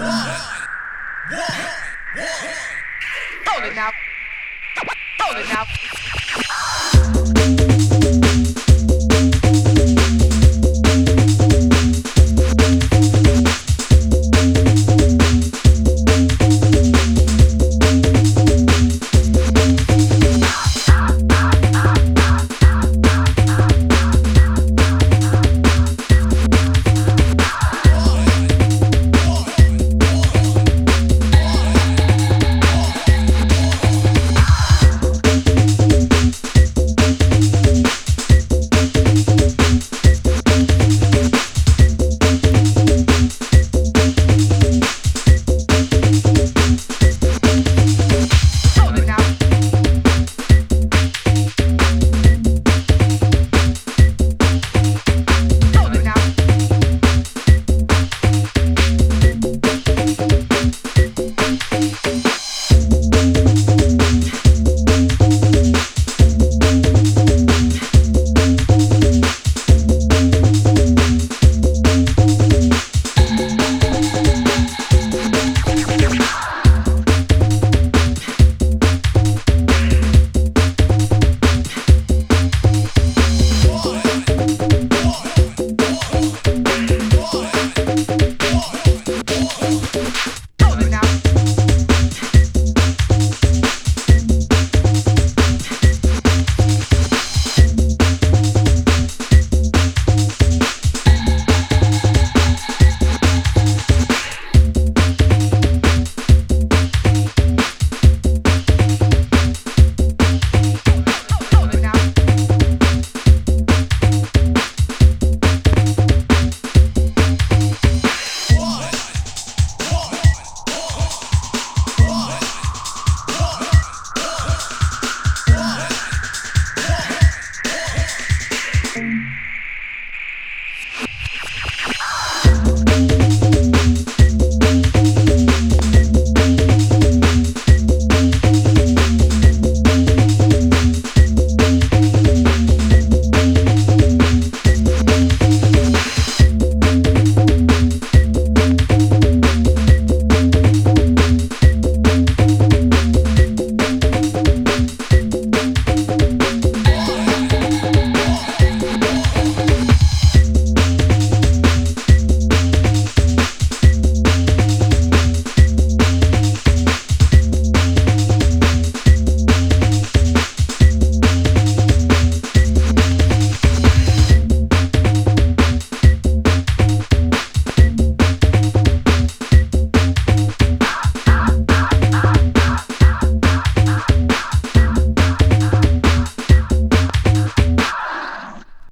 Hold it now. Hold it now.